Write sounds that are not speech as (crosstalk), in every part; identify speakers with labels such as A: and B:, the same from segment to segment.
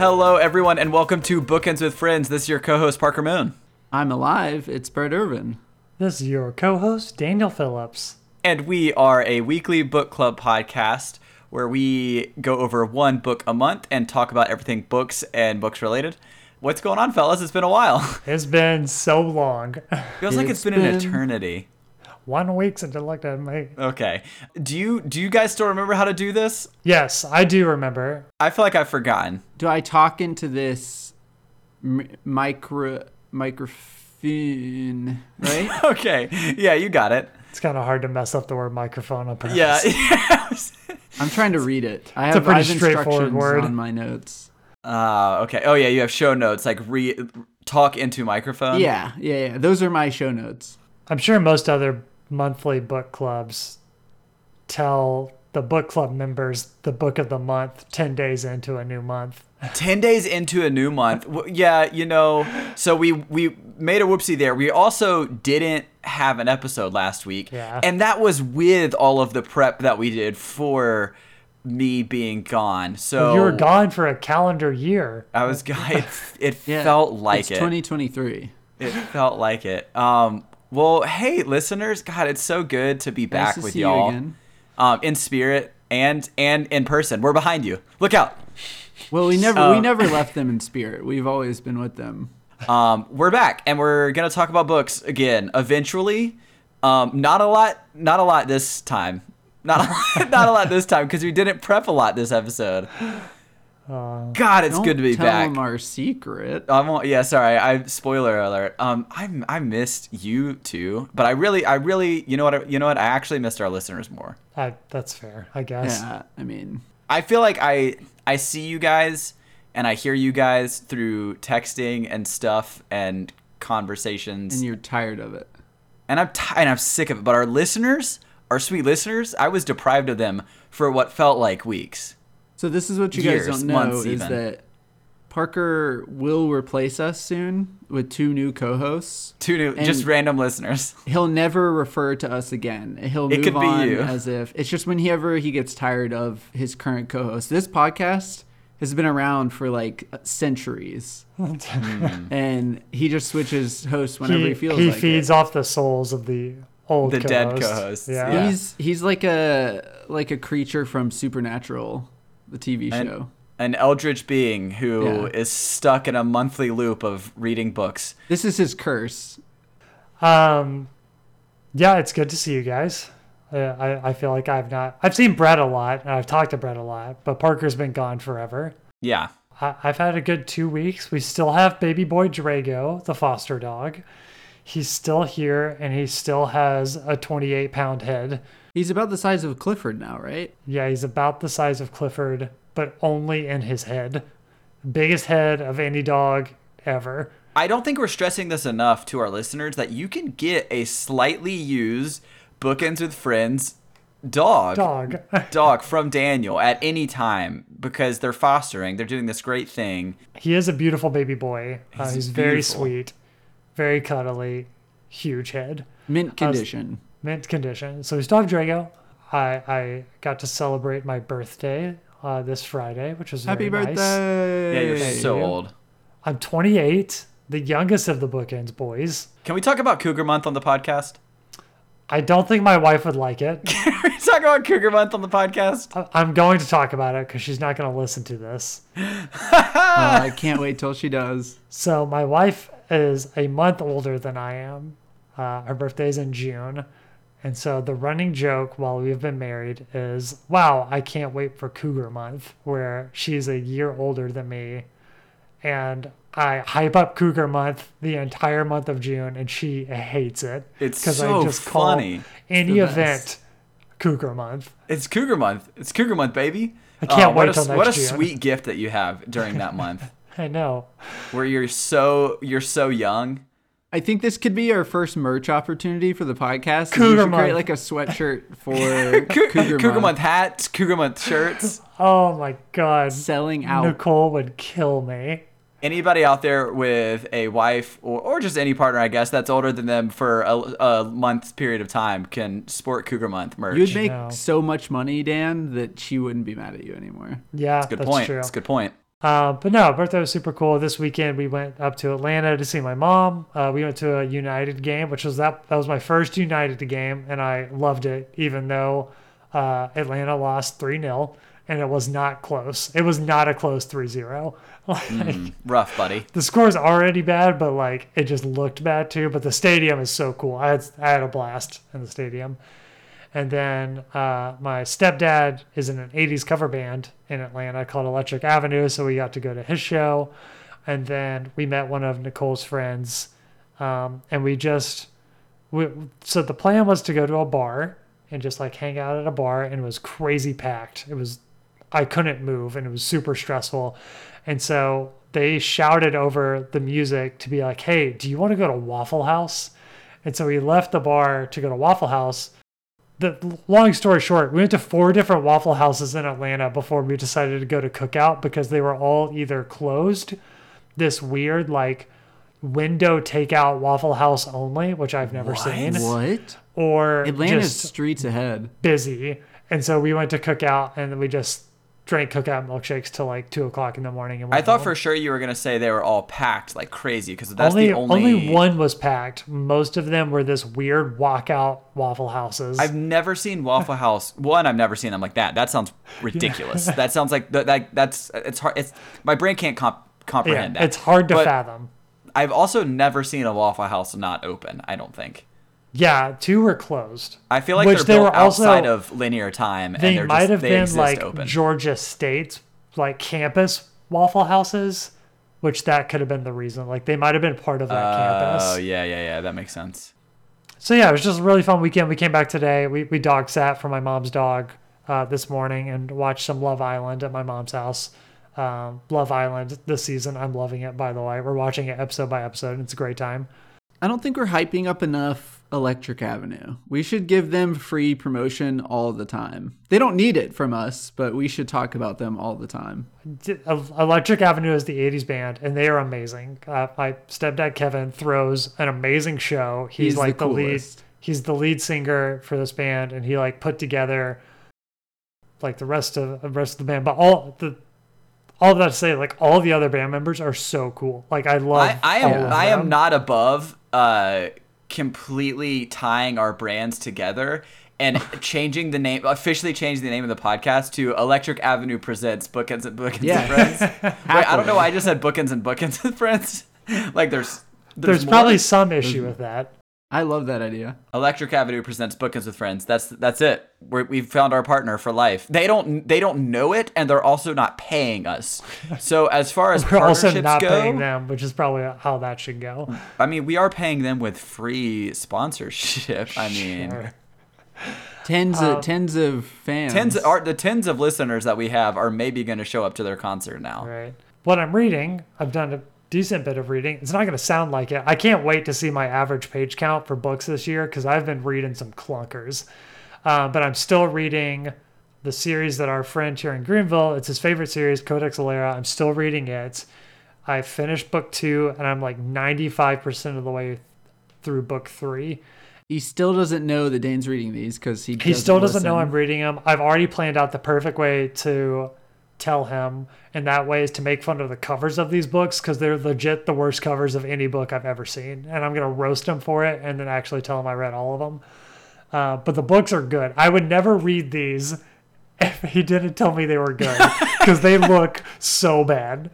A: Hello, everyone, and welcome to Bookends with Friends. This is your co-host Parker Moon,
B: I'm alive. It's Brett Irvin.
C: This is your co-host Daniel Phillips.
A: and we are a weekly book club podcast where we go over one book a month and talk about everything books and books related. What's going on, fellas? It's been a while.
C: It's been so long.
A: Feels like it's
B: It's
A: been, an eternity.
C: One week since I looked at me.
A: Okay. Do you do you guys still remember how to do this?
C: Yes, I do remember.
A: I feel like I've forgotten.
B: Do I talk into this m- micro microphone? Right? (laughs)
A: Okay. Yeah, you got it.
C: It's kind of hard to mess up the word microphone on purpose.
A: Yeah. (laughs) (laughs)
B: I'm trying to read it. I
C: a
B: have,
C: pretty
B: I have
C: straightforward
B: instructions
C: word.
B: on my notes.
A: uh, okay. Oh yeah, you have show notes like re talk into microphone.
B: Yeah, yeah, yeah. Those are my show notes.
C: I'm sure most other monthly book clubs tell the book club members the book of the month 10 days into a new month.
A: 10 days into a new month W- yeah you know so we we made a whoopsie there we also didn't have an episode last week
C: Yeah.
A: and that was with all of the prep that we did for me being gone so
C: You were gone for a calendar year.
A: i was gone it, it (laughs)
B: Yeah,
A: felt like
B: it's
A: it
B: 2023.
A: it felt like it um well hey listeners god it's so good to be back
B: nice
A: with y'all
B: you again.
A: um in spirit and and in person we're behind you look out
B: Well, we never
A: Um,
B: we never left them in spirit. We've always been with them.
A: Um, we're back and we're gonna talk about books again eventually. Um, not a lot, not a lot this time. Not a lot, (laughs) not a lot this time because we didn't prep a lot this episode. God, it's good to be
B: tell
A: back.
B: them our secret.
A: I won't, yeah, sorry. I spoiler alert. Um, I I missed you too, but I really, I really, you know what? I- You know what? I actually missed our listeners more.
C: I, that's fair, I guess.
B: Yeah, I mean,
A: I feel like I I see you guys and I hear you guys through texting and stuff and conversations.
B: and you're tired of it.
A: and I'm t- and I'm sick of it. But our listeners, our sweet listeners, I was deprived of them for what felt like weeks.
B: So this is what you
A: Years,
B: guys don't know
A: months
B: is
A: even.
B: that Parker will replace us soon with two new co-hosts.
A: Two new, just random listeners.
B: He'll never refer to us again. He'll
A: It
B: move
A: could be
B: on
A: you.
B: as if it's just whenever he gets tired of his current co-host. This podcast has been around for like centuries, (laughs) and he just switches hosts whenever he,
C: he
B: feels
C: he
B: like
C: feeds
B: it.
C: off the souls of the old
A: The dead
C: co-hosts.
A: co-hosts,
C: Yeah.
A: yeah.
B: He's he's like a like a creature from Supernatural, the TV
A: And-
B: show.
A: An eldritch being who is
B: Yeah.
A: stuck in a monthly loop of reading books.
B: This is his curse.
C: Um, yeah, it's good to see you guys. Uh, I, I feel like I've not, I've seen Brett a lot and I've talked to Brett a lot, but Parker's been gone forever.
A: Yeah.
C: I, I've had a good two weeks. We still have baby boy Drago, the foster dog. He's still here and he still has a 28 pound head.
B: He's about the size of Clifford now, right?
C: Yeah, he's about the size of Clifford, but only in his head. Biggest head of any dog ever.
A: I don't think we're stressing this enough to our listeners that you can get a slightly used Bookends with Friends dog.
C: Dog. (laughs)
A: Dog from Daniel at any time because they're fostering. They're doing this great thing.
C: He is a beautiful baby boy. Uh,
A: He's
C: he's very sweet, very cuddly, huge head,
B: Mint
C: I was-
B: condition.
C: mint condition. So we still have Drago. I I got to celebrate my birthday uh, this Friday, which was
B: Happy
C: very nice.
B: birthday!
A: Yeah, you're
C: Thank
A: so
C: you.
A: old.
C: I'm 28, the youngest of the bookends boys.
A: Can we talk about Cougar Month on the podcast?
C: I don't think my wife would like it.
A: Can (laughs) we talk about Cougar Month on the podcast?
C: I- I'm going to talk about it because she's not going to listen to this.
B: Oh, (laughs) I can't wait till she does.
C: So my wife is a month older than I am. Uh, her birthday's in June. And so the running joke while we've been married is, wow, I can't wait for Cougar Month, where she's a year older than me. And I hype up Cougar Month the entire month of June, and she hates it.
A: It's
C: 'cause
A: so
C: I just call
A: funny.
C: any event. Cougar Month.
A: It's Cougar Month. It's Cougar Month, baby.
C: I can't
A: um, what
C: wait
A: a,
C: till
A: What a
C: June.
A: sweet gift that you have during that (laughs) month,
C: I know.
A: where you're so you're so young.
B: I think this could be our first merch opportunity for the podcast.
C: Cougar
B: we should
C: Month.
B: create like a sweatshirt (laughs) for
A: Cougar,
B: Cougar,
A: Cougar
B: Month.
A: Month hats, Cougar Month shirts.
C: Oh my God.
B: selling out.
C: Nicole would kill me.
A: Anybody out there with a wife or, or just any partner, I guess, that's older than them for a, a month period of time can sport Cougar Month merch.
B: You'd make
C: No.
B: so much money, Dan, that she wouldn't be mad at you anymore.
C: Yeah,
A: Good
C: that's
A: point.
C: true.
A: That's a good point.
C: Uh, but no, birthday was super cool. This weekend we went up to Atlanta to see my mom. Uh, we went to a United game, which was that that was my first United game, and I loved it, even though uh, Atlanta lost three 0 and it was not close. It was not a close 3-0. (laughs) Like,
A: Mm, rough, buddy.
C: the score's already bad, but like it just looked bad too. But the stadium is so cool. I had I had a blast in the stadium. And then uh, my stepdad is in an 80s cover band in Atlanta called Electric Avenue. So we got to go to his show. And then we met one of Nicole's friends. Um, and we just, we, so the plan was to go to a bar and just like hang out at a bar. And it was crazy packed. It was, I couldn't move and it was super stressful. And so they shouted over the music to be like, hey, do you want to go to Waffle House? And so we left the bar to go to Waffle House the long story short, we went to four different Waffle Houses in Atlanta before we decided to go to Cookout because they were all either closed, this weird like window takeout Waffle House only, which I've never
A: What?
C: seen,
B: What?
C: or
B: Atlanta's
C: just
B: streets ahead.
C: busy. And so we went to Cookout and we just drank Cookout milkshakes till like two o'clock in the morning. And
A: I thought
C: home.
A: for sure you were gonna say they were all packed like crazy because that's
C: only,
A: the only.
C: one was packed. Most of them were this weird walkout Waffle Houses.
A: I've never seen Waffle House. (laughs) One, I've never seen them like that. That sounds (laughs) ridiculous. that sounds like that. that that's it's hard. It's my brain can't comp-
C: yeah,
A: comprehend that.
C: it's hard to
A: But
C: fathom.
A: I've also never seen a Waffle House not open. I don't think.
C: Yeah, two were closed.
A: I feel like
C: Which
A: they're
C: they
A: built
C: were also-
A: outside of linear time,
C: They
A: they're
C: might
A: just,
C: have
A: they
C: been like
A: open.
C: Georgia State's like campus Waffle Houses, which that could have been the reason. Like they might have been part of that
A: Oh
C: campus.
A: Oh yeah, yeah, yeah. That makes sense.
C: So yeah, it was just a really fun weekend. We came back today. We we dog sat for my mom's dog uh, this morning and watched some Love Island at my mom's house. Um, Love Island this season, I'm loving it. By the way, we're watching it episode by episode. And it's a great time.
B: I don't think we're hyping up enough Electric Avenue. We should give them free promotion all the time. They don't need it from us, but we should talk about them all the time.
C: Electric Avenue is the 80s band, and they are amazing. Uh, my stepdad Kevin throws an amazing show. He's,
B: He's
C: like the, lead. He's the lead singer for this band, and he like put together like the rest of the rest of the band. But all the all of that to say, like all the other band members are so cool. Like I love.
A: I, I am
C: of
A: I am not above uh completely tying our brands together and (laughs) changing the name officially changing the name of the podcast to Electric Avenue presents Bookends and Bookends
B: Yeah.
A: and Friends. (laughs) Wait, I don't know why I just said Bookends and Bookends and Friends. (laughs) like there's
C: There's,
A: more?
C: probably some issue with that.
B: I love that idea.
A: Electric Avenue presents Bookends with Friends. That's that's it. We're, we've found our partner for life. They don't they don't know it, and they're also not paying us. So as far as (laughs)
C: We're also not
A: go,
C: paying them, which is probably how that should go.
A: I mean, we are paying them with free sponsorship. I mean,
C: Sure.
B: Tens of um, tens of fans.
A: tens are the tens of listeners that we have are maybe going to show up to their concert now.
C: Right. What I'm reading, I've done a decent bit of reading. It's not going to sound like it. I can't wait to see my average page count for books this year because I've been reading some clunkers. Uh, but I'm still reading the series that our friend here in Greenville, it's his favorite series, Codex Alera. I'm still reading it. I finished book two and I'm like 95% of the way through book three.
B: He still doesn't know that Dane's reading these because he
C: He still doesn't know. I'm reading them. I've already planned out the perfect way to tell him, and that way is to make fun of the covers of these books because they're legit the worst covers of any book I've ever seen. And I'm gonna roast him for it, and then actually tell him I read all of them. Uh, but the books are good. I would never read these if he didn't tell me they were good (laughs) because they look so bad.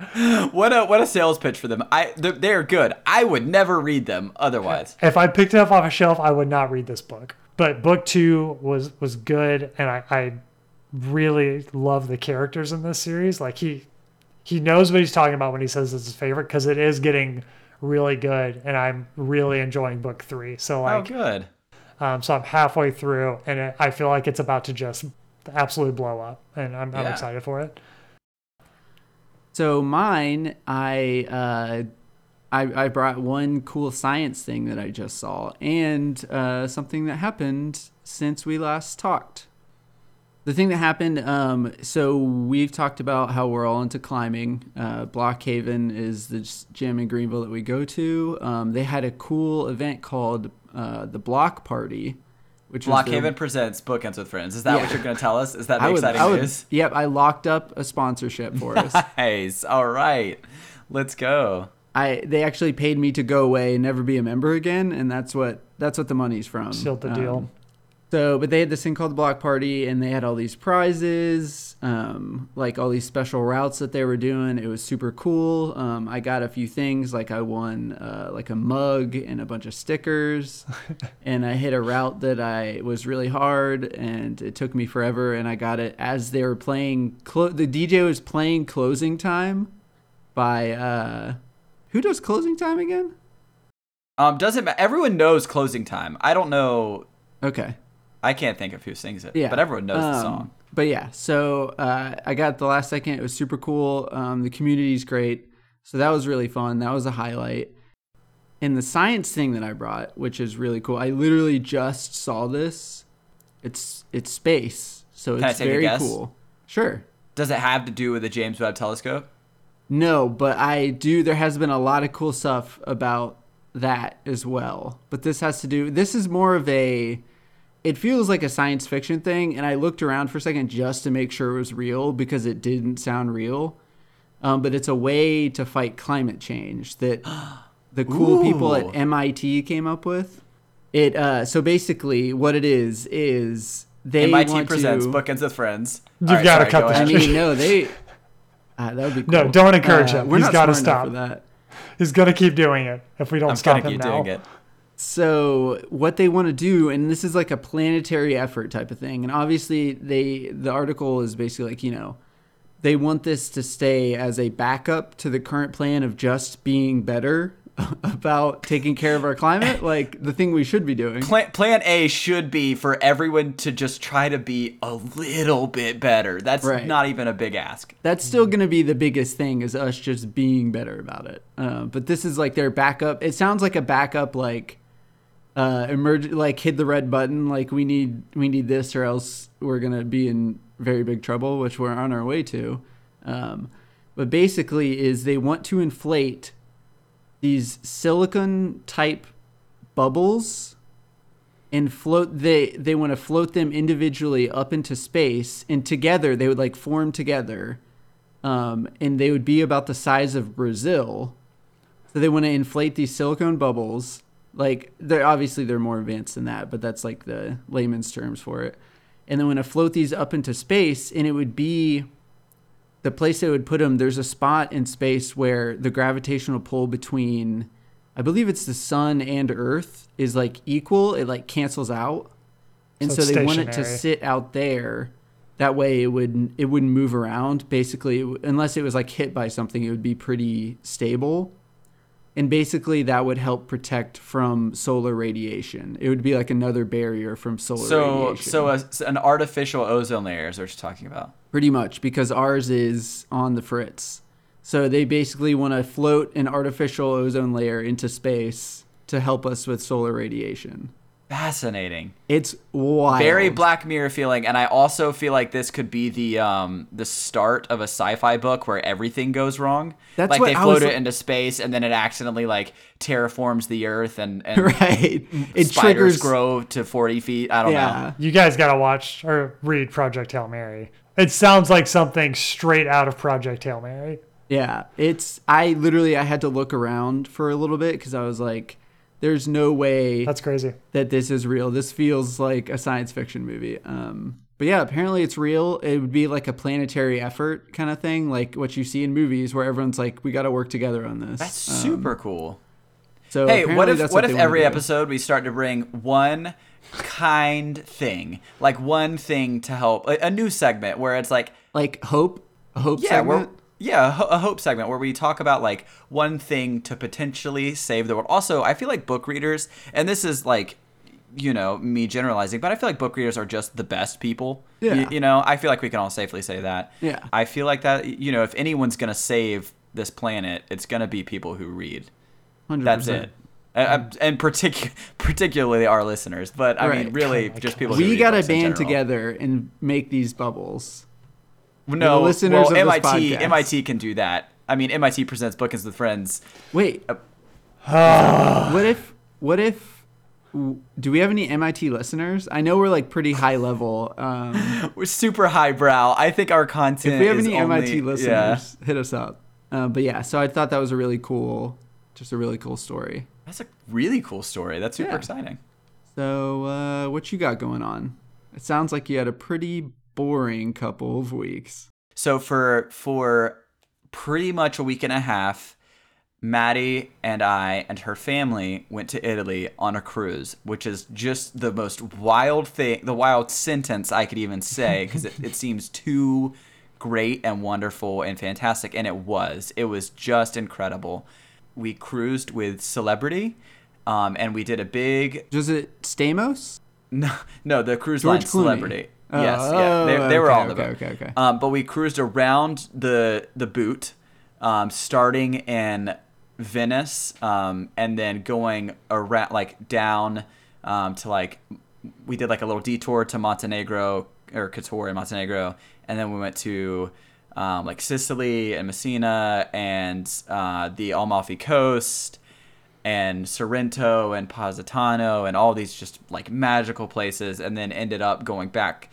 A: What a what a sales pitch for them. I they're, they're good. I would never read them otherwise.
C: If I picked it up off a shelf, I would not read this book. But book two was was good, and I, I really love the characters in this series. Like he he knows what he's talking about when he says it's his favorite because it is getting really good, and I'm really enjoying book three. So like, Oh,
A: good.
C: um, so I'm halfway through, and it, I feel like it's about to just absolutely blow up, and I'm, I'm excited for it.
B: So mine, I uh, I I brought one cool science thing that I just saw, and uh, something that happened since we last talked. The thing that happened, um, so we've talked about how we're all into climbing. Uh, Blockhaven is the s- gym in Greenville that we go to. Um, they had a cool event called uh, the Block Party, which was the-
A: Blockhaven presents Bookends with Friends. Is that what you're going to tell us? Is that (laughs) the
B: I would,
A: exciting
B: I would,
A: news?
B: Yep, I locked up a sponsorship for us. (laughs)
A: Nice. All right. Let's go.
B: I they actually paid me to go away and never be a member again, and that's what that's what the money's from.
C: Sealed the deal.
B: So, but they had this thing called the Block Party, and they had all these prizes, um, like all these special routes that they were doing. It was super cool. Um, I got a few things, like I won uh, like a mug and a bunch of stickers, (laughs) and I hit a route that I was really hard, and it took me forever, and I got it as they were playing. Clo- the DJ was playing "Closing Time" by uh, who does "Closing Time" again?
A: Um, doesn't matter. Everyone knows closing time. I don't know.
B: Okay.
A: I can't think of who sings it.
B: Yeah.
A: But everyone knows the
B: Um,
A: song.
B: But yeah, so uh, I got the last second. It was super cool. Um, the community's great. So that was really fun. That was a highlight. And the science thing that I brought, which is really cool. I literally just saw this. It's it's space, so
A: Can
B: it's very cool. Sure.
A: Does it have to do with the James Webb Telescope?
B: No, but I do. There has been a lot of cool stuff about that as well. But this has to do. This is more of a. It feels like a science fiction thing, and I looked around for a second just to make sure it was real because it didn't sound real. Um, but it's a way to fight climate change that (gasps) the cool people at MIT came up with. It uh, so basically what it is is they
A: MIT
B: want
A: presents
B: to,
A: Bookends with Friends.
C: You've
A: All right,
C: gotta cut
A: go
C: this
A: ahead.
B: I mean, no, they. (laughs) Uh, that would be cool.
C: No, don't encourage
B: Uh,
C: him.
B: We're not
C: gotta stop.
B: for that.
C: He's gonna keep doing it if we don't
A: I'm
C: stop
A: gonna
C: him
A: keep
C: now.
B: So what they want to do, and this is like a planetary effort type of thing, and obviously they the article is basically like you know they want this to stay as a backup to the current plan of just being better (laughs) about taking care of our climate, like the thing we should be doing.
A: Plan, plan A should be for everyone to just try to be a little bit better. That's
B: Right.
A: not even a big ask.
B: That's still going to be the biggest thing is us just being better about it. Uh, but this is like their backup. It sounds like a backup, like uh, emerg like hit the red button. Like we need we need this or else we're gonna be in very big trouble, which we're on our way to. Um, but basically, is they want to inflate these silicon type bubbles and float they they want to float them individually up into space and together they would like form together um, and they would be about the size of brazil so they want to inflate these silicone bubbles like they're obviously they're more advanced than that but that's like the layman's terms for it. And then when to float these up into space and it would be the place they would put them there's a spot in space where the gravitational pull between i believe it's the sun and earth is like equal. It like cancels out. And
C: So
B: so, they want it to sit out there. That way it would it wouldn't move around. Basically unless it was like hit by something it would be pretty stable and basically that would help protect from solar radiation it would be like another barrier from solar
A: So,
B: radiation
A: so uh, a, an artificial ozone layer is what you're talking about.
B: Pretty much, because ours is on the fritz. So they basically want to float an artificial ozone layer into space to help us with solar radiation.
A: Fascinating.
B: It's wild.
A: Very Black Mirror feeling, and I also feel like this could be the um the start of a sci-fi book where everything goes wrong.
B: That's
A: like
B: what
A: they float
B: was
A: it into space, and then it accidentally like terraforms the Earth, and, and (laughs)
B: right. It
A: spiders
B: triggers.
A: grow to forty feet. I don't know.
C: You guys gotta watch or read Project Hail Mary. It sounds like something straight out of Project Hail Mary.
B: Yeah. It's. I literally I had to look around for a little bit because I was like, "There's no way
C: That's crazy.
B: that this is real. This feels like a science fiction movie." Um. But yeah, apparently it's real. It would be like a planetary effort kind of thing, like what you see in movies where everyone's like, "We got to work together on this."
A: That's
B: Um,
A: super cool.
B: So
A: Hey, what if
B: that's
A: what if every episode we start to bring one kind thing, like one thing to help, a, a new segment where it's like,
B: like hope, hope
A: yeah, we're
B: segment?
A: Yeah, a ho- a hope segment where we talk about like one thing to potentially save the world. Also, I feel like book readers, and this is like, you know, me generalizing, but I feel like book readers are just the best people. Y-
B: Yeah.
A: you know, I feel like we can all safely say that.
B: Yeah.
A: I feel like that. You know, if anyone's gonna save this planet, it's gonna be people who read.
B: 100%.
A: That's it. Uh, uh, and partic- (laughs) particularly our listeners, but I mean, really, (laughs)
C: Oh
A: just people. who
B: We
A: read
B: got to
A: books
B: band
A: general.
B: together and make these bubbles.
A: No,
B: the listeners
A: well,
B: of this
A: MIT,
B: podcast.
A: MIT can do that. I mean, MIT presents Bookends with Friends.
B: Wait,
A: Uh, (sighs)
B: what if what if do we have any MIT listeners? I know we're like pretty high level. Um, (laughs)
A: We're super highbrow. I think our content.
B: if we have
A: is
B: any
A: only-
B: MIT
A: yeah.
B: listeners, hit us up. Uh, but yeah, so I thought that was a really cool, just a really cool story.
A: That's a really cool story. That's super
B: Yeah.
A: exciting.
B: So, uh, what you got going on? It sounds like you had a pretty boring couple of weeks.
A: So for for pretty much a week and a half, Maddie and I and her family went to Italy on a cruise, which is just the most wild thing, the wild sentence I could even say because it, it seems too great and wonderful and fantastic, and it was. It was just incredible. We cruised with Celebrity, um, and we did a big
B: Was it Stamos?
A: no, no, the cruise
B: George
A: line
B: Clooney.
A: celebrity.
B: Oh,
A: yes, yeah, they, they were
B: okay,
A: all the
B: okay,
A: boat.
B: okay, okay.
A: Um, but we cruised around the the boot, um, starting in Venice, um, and then going around like down um, to like we did like a little detour to Montenegro or Kotor in Montenegro, and then we went to um, like Sicily and Messina and uh, the Amalfi Coast and Sorrento and Positano and all these just like magical places, and then ended up going back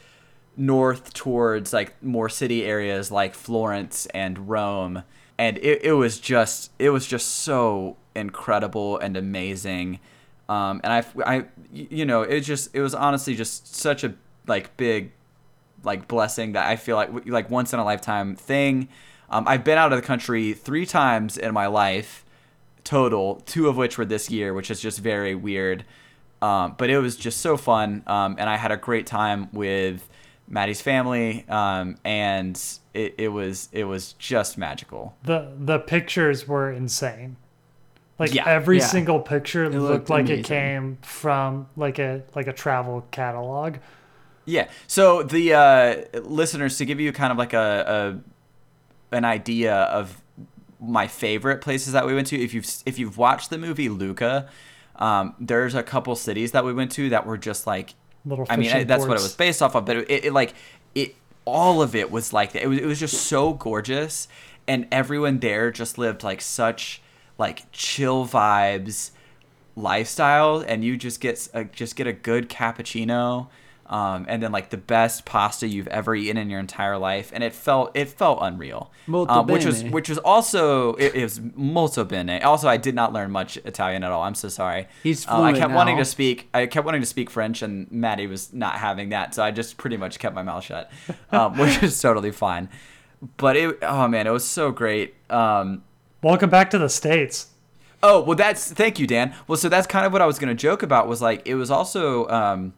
A: north towards like more city areas like Florence and Rome. And it, it was just it was just so incredible and amazing. Um, and I, I, you know, it just it was honestly just such a like big like blessing that I feel like like once in a lifetime thing. Um, I've been out of the country three times in my life total, two of which were this year, which is just very weird. Um, but it was just so fun, um, and I had a great time with Maddie's family, um, and it, it was it was just magical.
C: The the pictures were insane. Like
A: Yeah.
C: every
B: Yeah.
C: single picture
B: It
C: looked,
B: looked
C: like
B: amazing.
C: it came from like a like a travel catalog.
A: Yeah. So the uh, listeners, to give you kind of like a, a an idea of my favorite places that we went to, if you've if you've watched the movie Luca, um, there's a couple cities that we went to that were just like
C: Little
A: I mean, I- that's what it was based off of, but it, it like it all of it was like that. It was it was just so gorgeous, and everyone there just lived like such like chill vibes lifestyle, and you just get a, just get a good cappuccino. Um, and then like the best pasta you've ever eaten in your entire life, and it felt it felt unreal. Um, which was which was also it, it was molto bene. Also, I did not learn much Italian at all. I'm so sorry.
B: He's
A: Um, I
B: fluent
A: kept wanting to speak. I kept wanting to speak French, and Maddie was not having that, so I just pretty much kept my mouth shut, (laughs) um, which is totally fine. But it, oh man, it was so great. Um,
C: Welcome back to the states.
A: oh well, that's thank you, Dan. Well, so that's kind of what I was gonna joke about. Was like it was also um,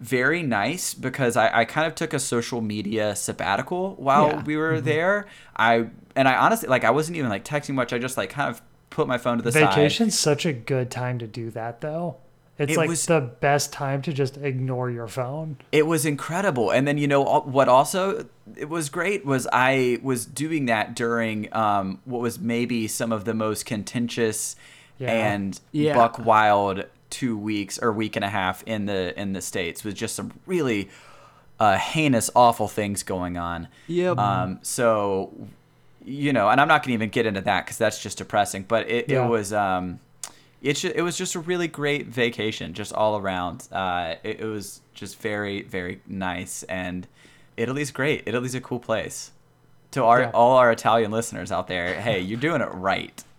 A: very nice because I, I kind of took a social media sabbatical while
B: Yeah.
A: we were there. I and I honestly like I wasn't even like texting much. I just like kind of put my phone to the side.
C: Vacation's such a good time to do that though. It's
A: It
C: like
A: was-
C: the best time to just ignore your phone.
A: it was incredible and then you know what also it was great was i was doing that during um, what was maybe some of the most contentious
C: Yeah.
A: and
B: Yeah.
A: buck wild two weeks or week and a half in the in the states with just some really uh, heinous awful things going on
B: Yep.
A: um, so you know and i'm not going to even get into that because that's just depressing but it,
C: Yeah.
A: it was um, it, it was just a really great vacation just all around uh, it, it was just very very nice and italy's great italy's a cool place to our
C: Yeah.
A: all our italian listeners out there hey you're doing it right (laughs)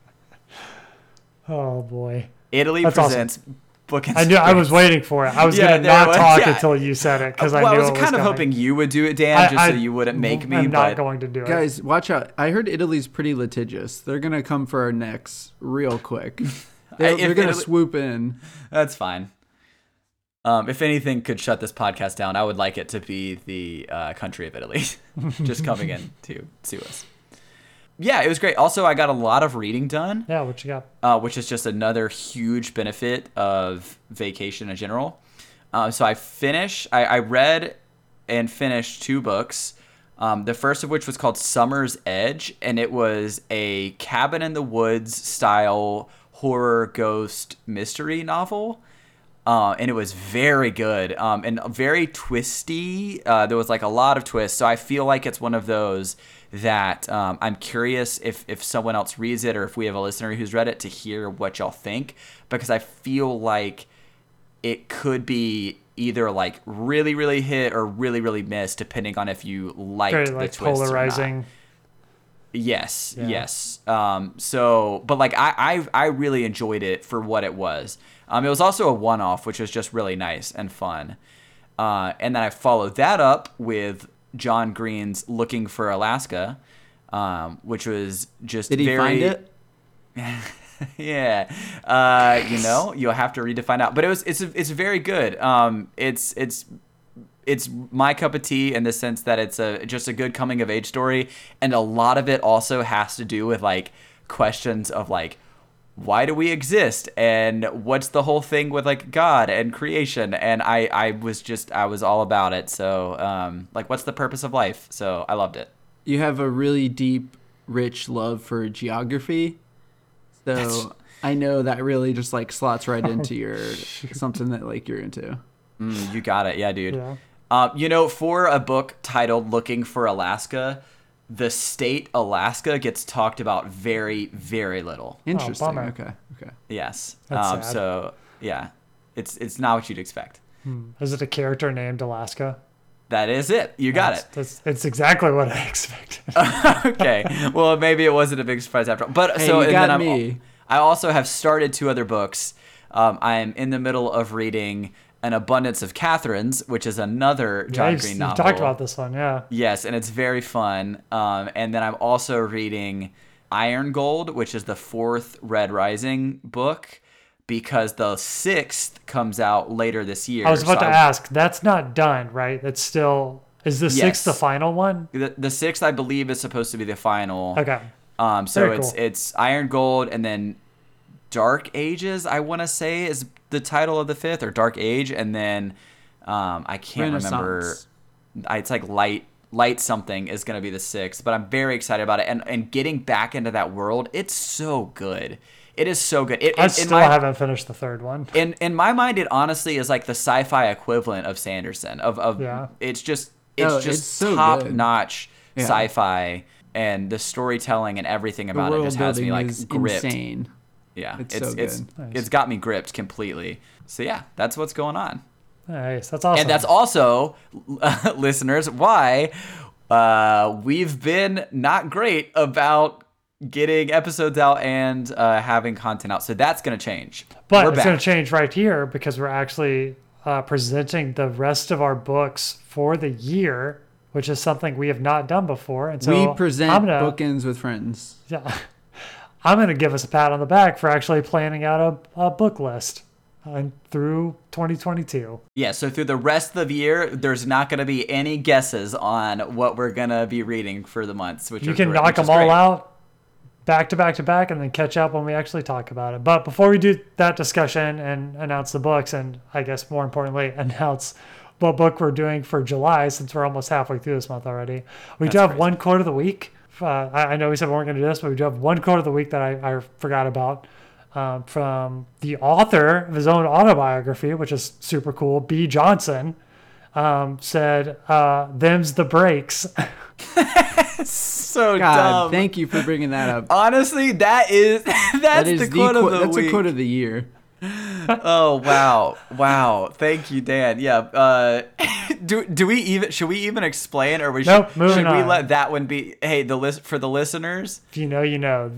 C: Oh boy.
A: Italy
C: That's awesome.
A: presents book and
C: I knew I was waiting for it. I was
A: Yeah,
C: gonna not
A: was-
C: talk
A: yeah.
C: until you said it because
A: well,
C: I knew
A: I was
C: it
A: kind of
C: coming.
A: hoping you would do it, Dan,
C: I-
A: just so you wouldn't make me.
C: I'm
A: but
C: not going to do it.
B: Guys, watch out. I heard Italy's pretty litigious. They're going to come for our necks real quick. (laughs) They're,
A: if
B: they're going to
A: Italy-
B: swoop in.
A: That's fine. Um, if anything could shut this podcast down, I would like it to be the uh, country of Italy, (laughs) just coming in to sue us. Yeah, it was great. Also, I got a lot of reading done,
C: Yeah, what you got?
A: uh, which is just another huge benefit of vacation in general. Uh, so I finished. I, I read and finished two books. Um, the first of which was called Summer's Edge, and it was a cabin in the woods style horror ghost mystery novel. Uh, and it was very good um, and very twisty. Uh, there was like a lot of twists, so I feel like it's one of those that um, I'm curious if if someone else reads it or if we have a listener who's read it to hear what y'all think because I feel like it could be either like really really hit or really really miss depending on if you liked
C: Very
A: the
C: like
A: twist or not. Yes,
C: Yeah.
A: yes. Um, so, but like I, I, I really enjoyed it for what it was. Um, it was also a one-off, which was just really nice and fun. Uh, and then I followed that up with John Green's "Looking for Alaska," um, which was just
B: Did he
A: very,
B: find it? (laughs)
A: yeah, uh, you know, you'll have to read to find out. But it was it's it's very good. Um, it's it's it's my cup of tea in the sense that it's a just a good coming of age story, and a lot of it also has to do with like questions of like why do we exist and what's the whole thing with like God and creation and I I was just I was all about it. So um, like what's the purpose of life? So I loved it.
B: You have a really deep, rich love for geography. So
A: That's- (laughs)
B: I know that really just like slots right into your (laughs) something that like you're into.
A: Mm, you got it, yeah, dude.
C: Yeah.
A: Um, you know, for a book titled "Looking for Alaska," the state Alaska gets talked about very, very little.
B: Interesting.
C: bummer.
B: okay. Okay.
A: Yes.
C: That's
A: um,
C: sad.
A: so yeah, it's it's not what you'd expect.
C: Hmm. Is it a character named Alaska?
A: That is it. You got
C: That's, That's, it's exactly what I (laughs) expected. (laughs)
A: okay. Well, maybe it wasn't a big surprise after all. But
B: Hey,
A: so
B: you
A: and
B: got
A: then I'm,
B: me.
A: I also have started two other books. Um, I am in the middle of reading "An Abundance of Catherines," which is another John
C: you've,
A: Green
C: you've talked about this one, yeah.
A: Yes, and it's very fun. Um, and then I'm also reading Iron Gold, which is the fourth Red Rising book, because the sixth comes out later this year.
C: I was about
A: So
C: to ask. That's not done, right? It's still. Is the sixth the final one?
A: The, the sixth, I believe, is supposed to be the final.
C: Okay.
A: Um, so
C: Very
A: it's
C: cool.
A: it's Iron Gold, and then Dark Ages. I want to say is the title of the fifth, or Dark Age, and then um, I can't remember. It's like light light something is going to be the sixth but i'm very excited about it and and getting back into that world it's so good it is so good it,
C: I
A: in- in
C: still
A: my,
C: haven't finished the third one.
A: in in my mind it honestly is like the sci-fi equivalent of sanderson of, of
C: Yeah.
A: it's just it's
B: Oh,
A: just
B: it's so
A: top
B: good.
A: notch
B: Yeah.
A: sci-fi and the storytelling and everything about it
B: world
A: just has me like gripped
B: insane.
A: Yeah
B: It's
A: it's
B: so
A: it's
B: good.
C: Nice.
A: it's got me gripped completely so yeah that's what's going on
C: Nice. That's awesome.
A: and that's also, (laughs) listeners, why uh, we've been not great about getting episodes out and uh, having content out. So that's going to change.
C: But
A: We're
C: it's going to change right here because we're actually uh, presenting the rest of our books for the year, which is something we have not done before. And so
B: we present
C: gonna,
B: bookends with friends.
C: Yeah, (laughs) I'm going to give us a pat on the back for actually planning out a, a book list uh, through 2022.
A: Yeah, so through the rest of the year, there's not going to be any guesses on what we're going to be reading for the months. Which
C: You can
A: great-
C: knock them all
A: great.
C: out back to back to back and then catch up when we actually talk about it. But before we do that discussion and announce the books, and I guess more importantly, (laughs) announce what book we're doing for July, since we're almost halfway through this month already, we do have
A: crazy.
C: one quote of the week. Uh, I, I know we said we weren't going to do this, but we do have one quote of the week that I, I forgot about. Um, from the author of his own autobiography, which is super cool, B. Johnson, um, said, uh, "Them's the breaks." (laughs)
A: So
B: God,
A: dumb.
B: thank you for bringing that up.
A: Honestly, that is (laughs) that's
B: that is
A: the quote
B: quote,
A: of the
B: that's
A: week.
B: a quote of the year.
A: Oh wow, wow! Thank you, Dan. Yeah. Uh, do do we even should we even explain, or we should
C: Nope, moving
A: should we
C: on.
A: let that one be? Hey, the list for the listeners.
C: if you know, you know.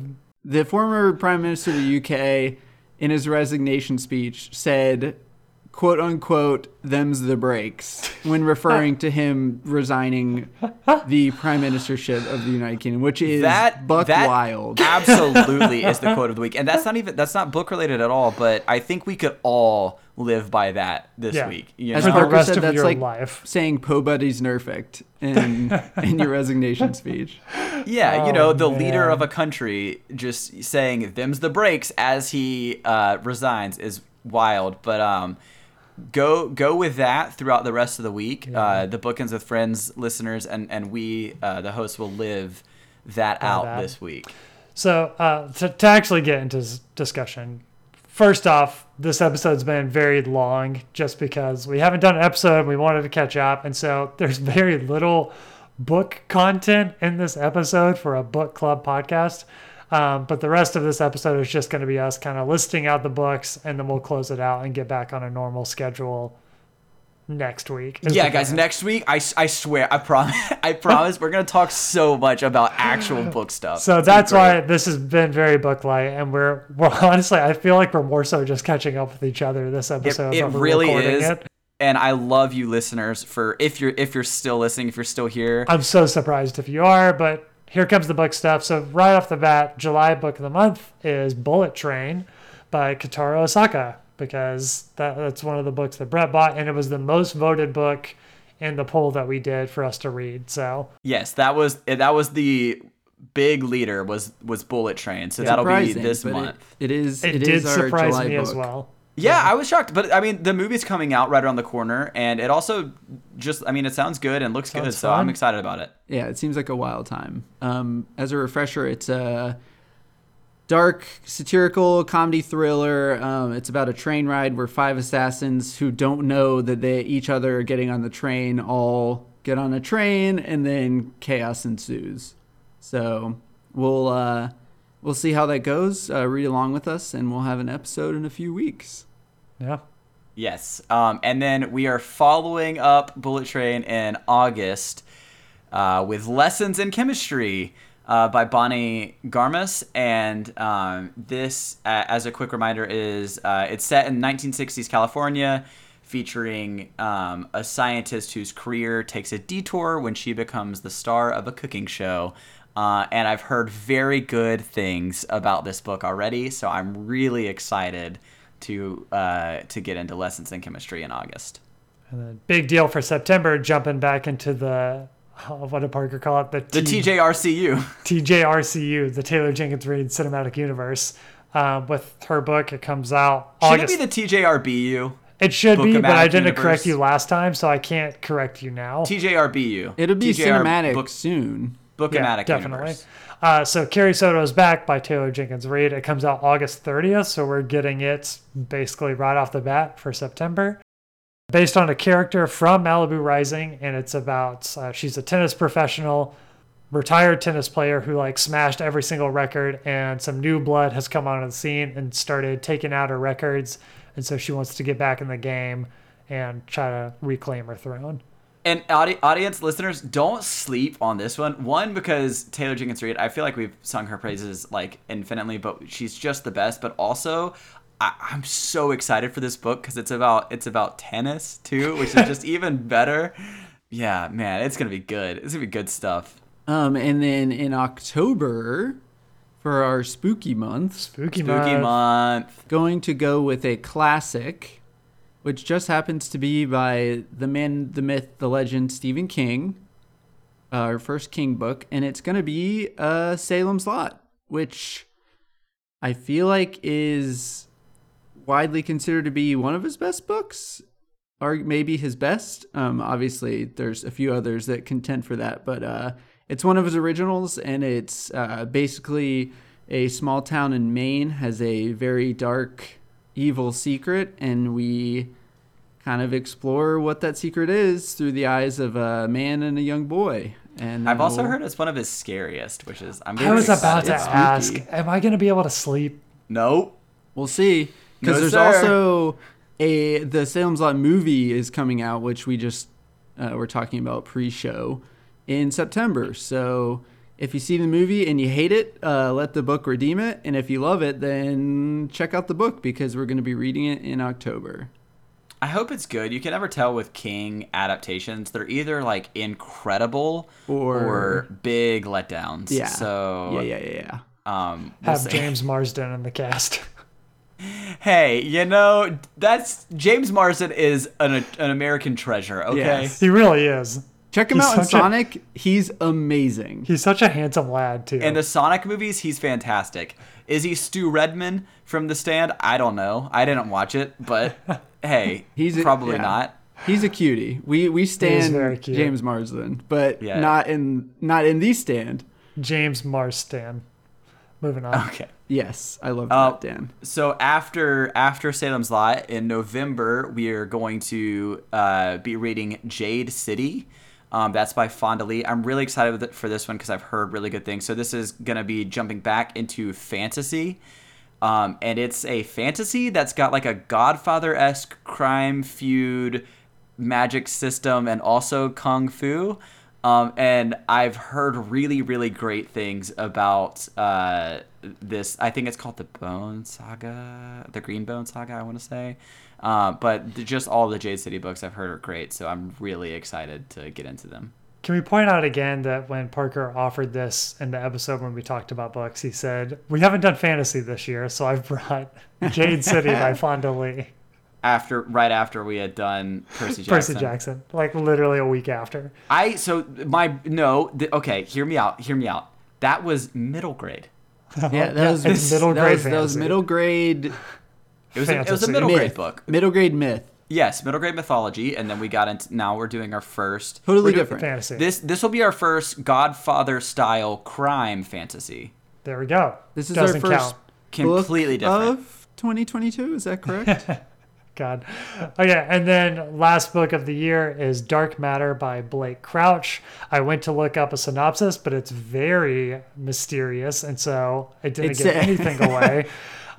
B: The former Prime Minister of the UK, in his resignation speech, said, quote unquote, them's the breaks, when referring to him resigning the Prime Ministership of the United Kingdom, which is
A: That
B: buck
A: that
B: wild.
A: absolutely is the quote of the week, and that's not even that's not book related at all. But I think we could all live by that this
C: Yeah.
A: week. You
B: As
C: For
A: know?
C: the
B: Parker
C: rest
B: said,
C: of
B: that's
C: your
B: like
C: life.
B: saying Po Buddy's nerfect in, (laughs) in your resignation speech.
A: Yeah, you
C: Oh,
A: know, the leader of a country just saying "them's the breaks" as he uh, resigns is wild. But um, go go with that throughout the rest of the week. Uh, the bookends with friends, listeners, and and we, uh, the hosts, will live that out
C: that.
A: this week.
C: So uh, to, to actually get into this discussion, first off, this episode's been very long just because we haven't done an episode. We wanted to catch up, and so there's (laughs) very little book content in this episode for a book club podcast. Um, but the rest of this episode is just going to be us kind of listing out the books, and then we'll close it out and get back on a normal schedule next week.
A: Yeah, guys, next week I, I swear, I promise, (laughs) I promise we're going to talk so much about actual (laughs) book stuff.
C: So
A: It's
C: that's why this has been very book light, and we're we're (laughs) honestly, I feel like we're more so just catching up with each other this episode.
A: it
C: we're
A: really is.
C: It.
A: And I love you listeners for if you're if you're still listening, if you're still here.
C: I'm so surprised if you are, but here comes the book stuff. So right off the bat, July book of the month is Bullet Train by Kotaro Isaka because that, that's one of the books that Brett bought, and it was the most voted book in the poll that we did for us to read. So
A: Yes, that was eh, that was the big leader was was Bullet Train. So that'll be this
B: but it-
A: month.
B: it is.
C: it,
B: it
C: did
B: is our
C: surprise
B: July
C: me as
B: book.
C: well.
A: Yeah, I was shocked, but I mean, the movie's coming out right around the corner, and it also just, I mean, it sounds good and looks good,
C: Sounds
A: so
C: fun.
A: I'm excited about it.
B: Yeah, it seems like a wild time. Um, as a refresher, it's a dark satirical comedy thriller. Um, it's about a train ride where five assassins who don't know that they each other are getting on the train all get on a train, and then chaos ensues. So we'll uh, we'll see how that goes. Uh, read along with us, and we'll have an episode in a few weeks.
C: Yeah.
A: Yes. Um, and then we are following up Bullet Train in August uh, with Lessons in Chemistry uh, by Bonnie Garmus. And um, this, uh, as a quick reminder, is uh, it's set in 1960s California, featuring um, a scientist whose career takes a detour when she becomes the star of a cooking show. Uh, and I've heard very good things about this book already, so I'm really excited to uh, to get into lessons in chemistry in August.
C: And then big deal for September, jumping back into the oh, what did Parker call it?
A: The
C: T-
A: TJRCU.
C: TJRCU, the Taylor Jenkins Reid Cinematic Universe. Um, with her book, it comes out
A: Should
C: August.
A: it be the TJRBU?
C: it should be, but I didn't
A: Universe?
C: correct you last time, so I can't correct you now.
A: TJRBU.
B: It'll be
A: TJR
B: cinematic
A: Book,
B: soon.
A: Bookamatic
C: definitely. Uh, so Carrie Soto's back by Taylor Jenkins Reid. It comes out August 30th, so we're getting it basically right off the bat for September. Based on a character from Malibu Rising, and it's about uh, she's a tennis professional, retired tennis player who like smashed every single record, and some new blood has come onto the scene and started taking out her records, and so she wants to get back in the game and try to reclaim her throne.
A: And audi- audience listeners, don't sleep on this one. One, because Taylor Jenkins Reid, I feel like we've sung her praises like infinitely, but she's just the best. But also, I- I'm so excited for this book because it's about it's about tennis too, which is just (laughs) even better. Yeah, man, it's gonna be good. It's gonna be good stuff.
B: Um, and then in October, for our spooky month,
C: Spooky,
A: Spooky
C: month.
A: month.
B: going to go with a classic, which just happens to be by the man, the myth, the legend, Stephen King, uh, our first King book, and it's going to be uh, Salem's Lot, which I feel like is widely considered to be one of his best books, or maybe his best. Um, obviously, there's a few others that contend for that, but uh, it's one of his originals, and it's uh, basically a small town in Maine has a very dark, evil secret, and we kind of explore what that secret is through the eyes of a man and a young boy. And
A: I've also
B: we'll-
A: heard it's one of his scariest, which is I'm.
C: I
A: very
C: was about to ask,
B: spooky.
C: am I going to be able to sleep?
A: Nope.
B: We'll see. Because
A: No,
B: there's
A: sir.
B: also a the Salem's Lot movie is coming out, which we just uh, were talking about pre-show in September. So if you see the movie and you hate it, uh, let the book redeem it. And if you love it, then check out the book because we're going to be reading it in October.
A: I hope it's good. You can never tell with King adaptations. They're either like incredible
B: Or-
A: or, big letdowns.
B: Yeah.
A: So
B: yeah, yeah, yeah, yeah.
A: Um, we'll
C: Have
A: see.
C: James (laughs) Marsden in the cast.
A: Hey, you know that's James Marsden is an an American treasure. Okay.
B: Yes.
C: he really is.
B: Check him
C: He's
B: out in
C: such a-
B: Sonic. He's amazing.
C: He's such a handsome lad too.
A: In the Sonic movies, he's fantastic. Is he Stu Redman from The Stand? I don't know. I didn't watch it, but (laughs) hey,
B: He's a-
A: probably
B: yeah.
A: not.
B: He's a cutie. We we stand. James Marsden, but
A: Yeah.
B: not in not in the stand.
C: James Marsden. Moving on.
A: Okay.
B: Yes, I love
A: Uh,
B: that, Dan.
A: So after after Salem's Lot in November, we are going to uh, be reading Jade City Um, that's by Fonda Lee. I'm really excited for this one because I've heard really good things. So this is gonna be jumping back into fantasy, um, and it's a fantasy that's got like a Godfather esque crime feud, magic system, and also kung fu. Um, and I've heard really, really great things about uh, this. I think it's called the Bone Saga, the Green Bone Saga. I want to say, uh, but just all the Jade City books I've heard are great. So I'm really excited to get into them.
C: Can we point out again that when Parker offered this in the episode when we talked about books, he said, We haven't done fantasy this year, so I've brought (laughs) Jade City by Fonda Lee.
A: After, right after we had done Percy (laughs) Jackson.
C: Percy Jackson, like literally a week after.
A: I so my no. The, okay, hear me out. Hear me out. That was middle grade. (laughs)
B: Yeah, that was
C: it's middle
B: that
C: grade
B: was, that was middle grade
A: It was a, it was a middle
B: myth.
A: grade book.
B: Middle grade myth.
A: Yes, middle grade mythology, and then we got into. Now we're doing our first.
B: Totally
A: we're
B: different.
C: Fantasy.
A: This this will be our first Godfather style crime fantasy.
C: there we go.
B: This is
C: Doesn't
B: our first
C: count.
A: Completely
B: book
A: different.
B: of 2022. Is that correct? (laughs)
C: God. Okay, and then last book of the year is Dark Matter by Blake Crouch. I went to look up a synopsis, but it's very mysterious, and so I didn't
B: It's-
C: give (laughs) anything away.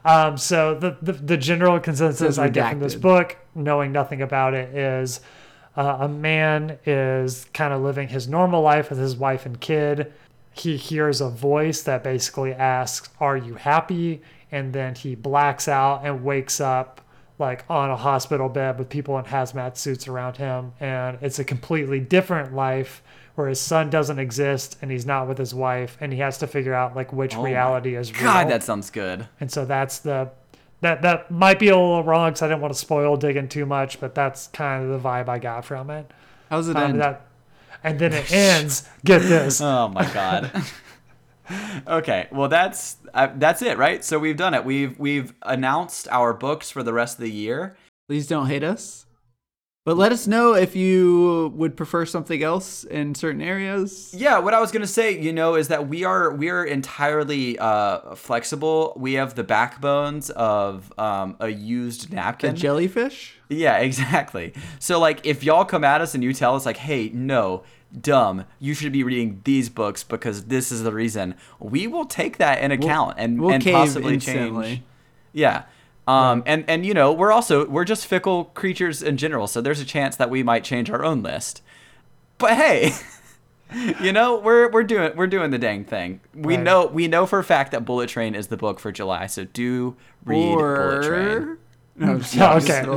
C: Um, so the, the the general consensus I get from this book, knowing nothing about it, is uh, a man is kind of living his normal life with his wife and kid. He hears a voice that basically asks, "Are you happy?" And then he blacks out and wakes up like on a hospital bed with people in hazmat suits around him, and it's a completely different life where his son doesn't exist and he's not with his wife, and he has to figure out like which
A: Oh
C: reality is real.
A: God, that sounds good.
C: And so that's the that that might be a little wrong because I didn't want to spoil digging too much, but that's kind of the vibe I got from it.
B: How's it
C: Um,
B: end?
C: that, and then it ends. Get this. (laughs)
A: Oh my god. (laughs) okay, well that's uh, that's it, right? So we've done it. We've we've announced our books for the rest of the year.
B: Please don't hate us. But let us know if you would prefer something else in certain areas.
A: Yeah, what I was gonna say, you know, is that we are we are entirely uh, flexible. We have the backbones of um, a used napkin, A
B: jellyfish?
A: Yeah, (laughs) exactly. So like if y'all come at us and you tell us like, "Hey, no, dumb, you should be reading these books because this is the reason." We will take that in account and
B: we'll
A: and possibly
B: instantly.
A: change. Yeah. Um and and you know, we're also we're just fickle creatures in general, so there's a chance that we might change our own list. But hey, (laughs) you know, we're we're doing we're doing the dang thing. We
C: Right.
A: know we know for a fact that Bullet Train is the book for July, so do read Bullet Train. (laughs)
B: No,
C: okay, no,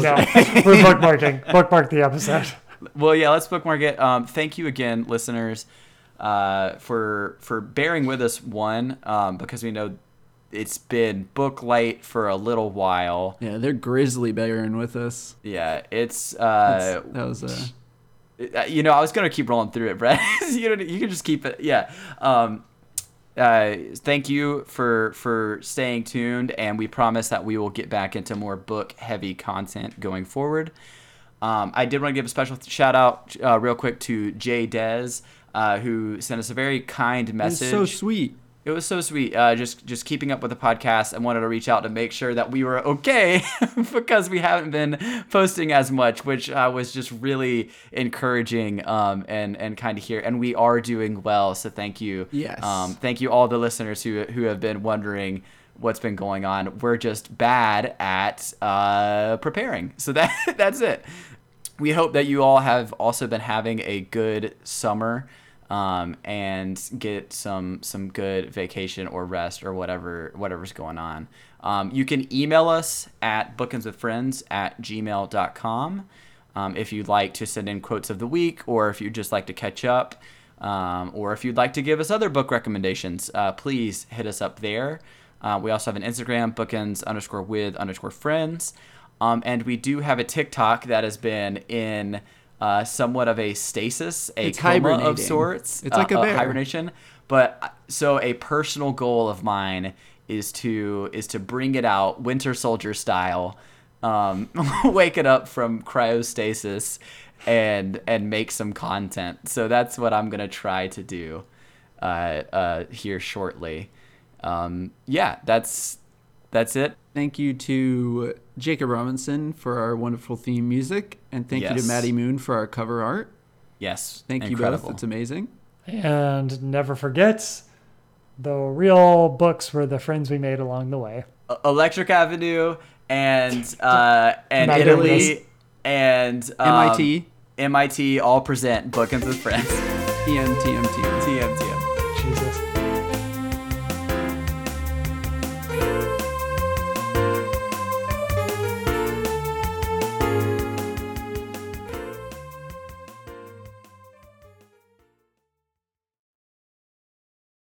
C: we're bookmarking. (laughs) Bookmark the episode.
A: Well, yeah, let's bookmark it. Um, thank you again, listeners, uh, for for bearing with us. One, um, because we know it's been book light for a little while.
B: Yeah, they're grizzly bearing with us.
A: Yeah, it's uh,
B: That's- that was a
A: uh, you know, I was gonna keep rolling through it, Brett. (laughs) you know, you can just keep it. Yeah. Um, uh, thank you for for staying tuned, and we promise that we will get back into more book heavy content going forward. Um, I did want to give a special shout out, uh, real quick, to Jay Dez, uh, who sent us a very kind
B: it's
A: message.
B: so sweet.
A: It was so sweet. Uh, just just keeping up with the podcast and wanted to reach out to make sure that we were okay (laughs) because we haven't been posting as much, which uh, was just really encouraging um, and and kind of hear. And we are doing well, so thank you.
B: Yes.
A: Um, thank you all the listeners who who have been wondering what's been going on. We're just bad at uh, preparing, so that (laughs) that's it. We hope that you all have also been having a good summer um, and get some some good vacation or rest or whatever whatever's going on. Um, you can email us at bookendswithfriends at gmail.com um, if you'd like to send in quotes of the week or if you'd just like to catch up um, or if you'd like to give us other book recommendations, uh, please hit us up there. Uh, we also have an Instagram, bookends underscore with underscore friends. Um, and we do have a TikTok that has been in uh, somewhat of a stasis, a
B: It's
A: coma of sorts.
B: It's like a bear.
A: hibernation. But uh, so a personal goal of mine is to is to bring it out Winter Soldier style, um, (laughs) wake it up from cryostasis, and and make some content. So that's what I'm gonna try to do uh, uh, here shortly. Um, yeah, that's that's it.
B: Thank you to Jacob Robinson for our wonderful theme music, and thank you to Maddie Moon for our cover art.
A: Yes.
B: Thank you
A: incredible.
B: both. It's amazing.
C: And never forget, the real books were the friends we made along the way.
A: Electric Avenue and (laughs) uh, and
C: Not doing this.
A: Italy and um,
B: MIT,
A: MIT all present Bookends with Friends. (laughs)
B: TM, TM, TM.
A: TM TM.
C: Jesus.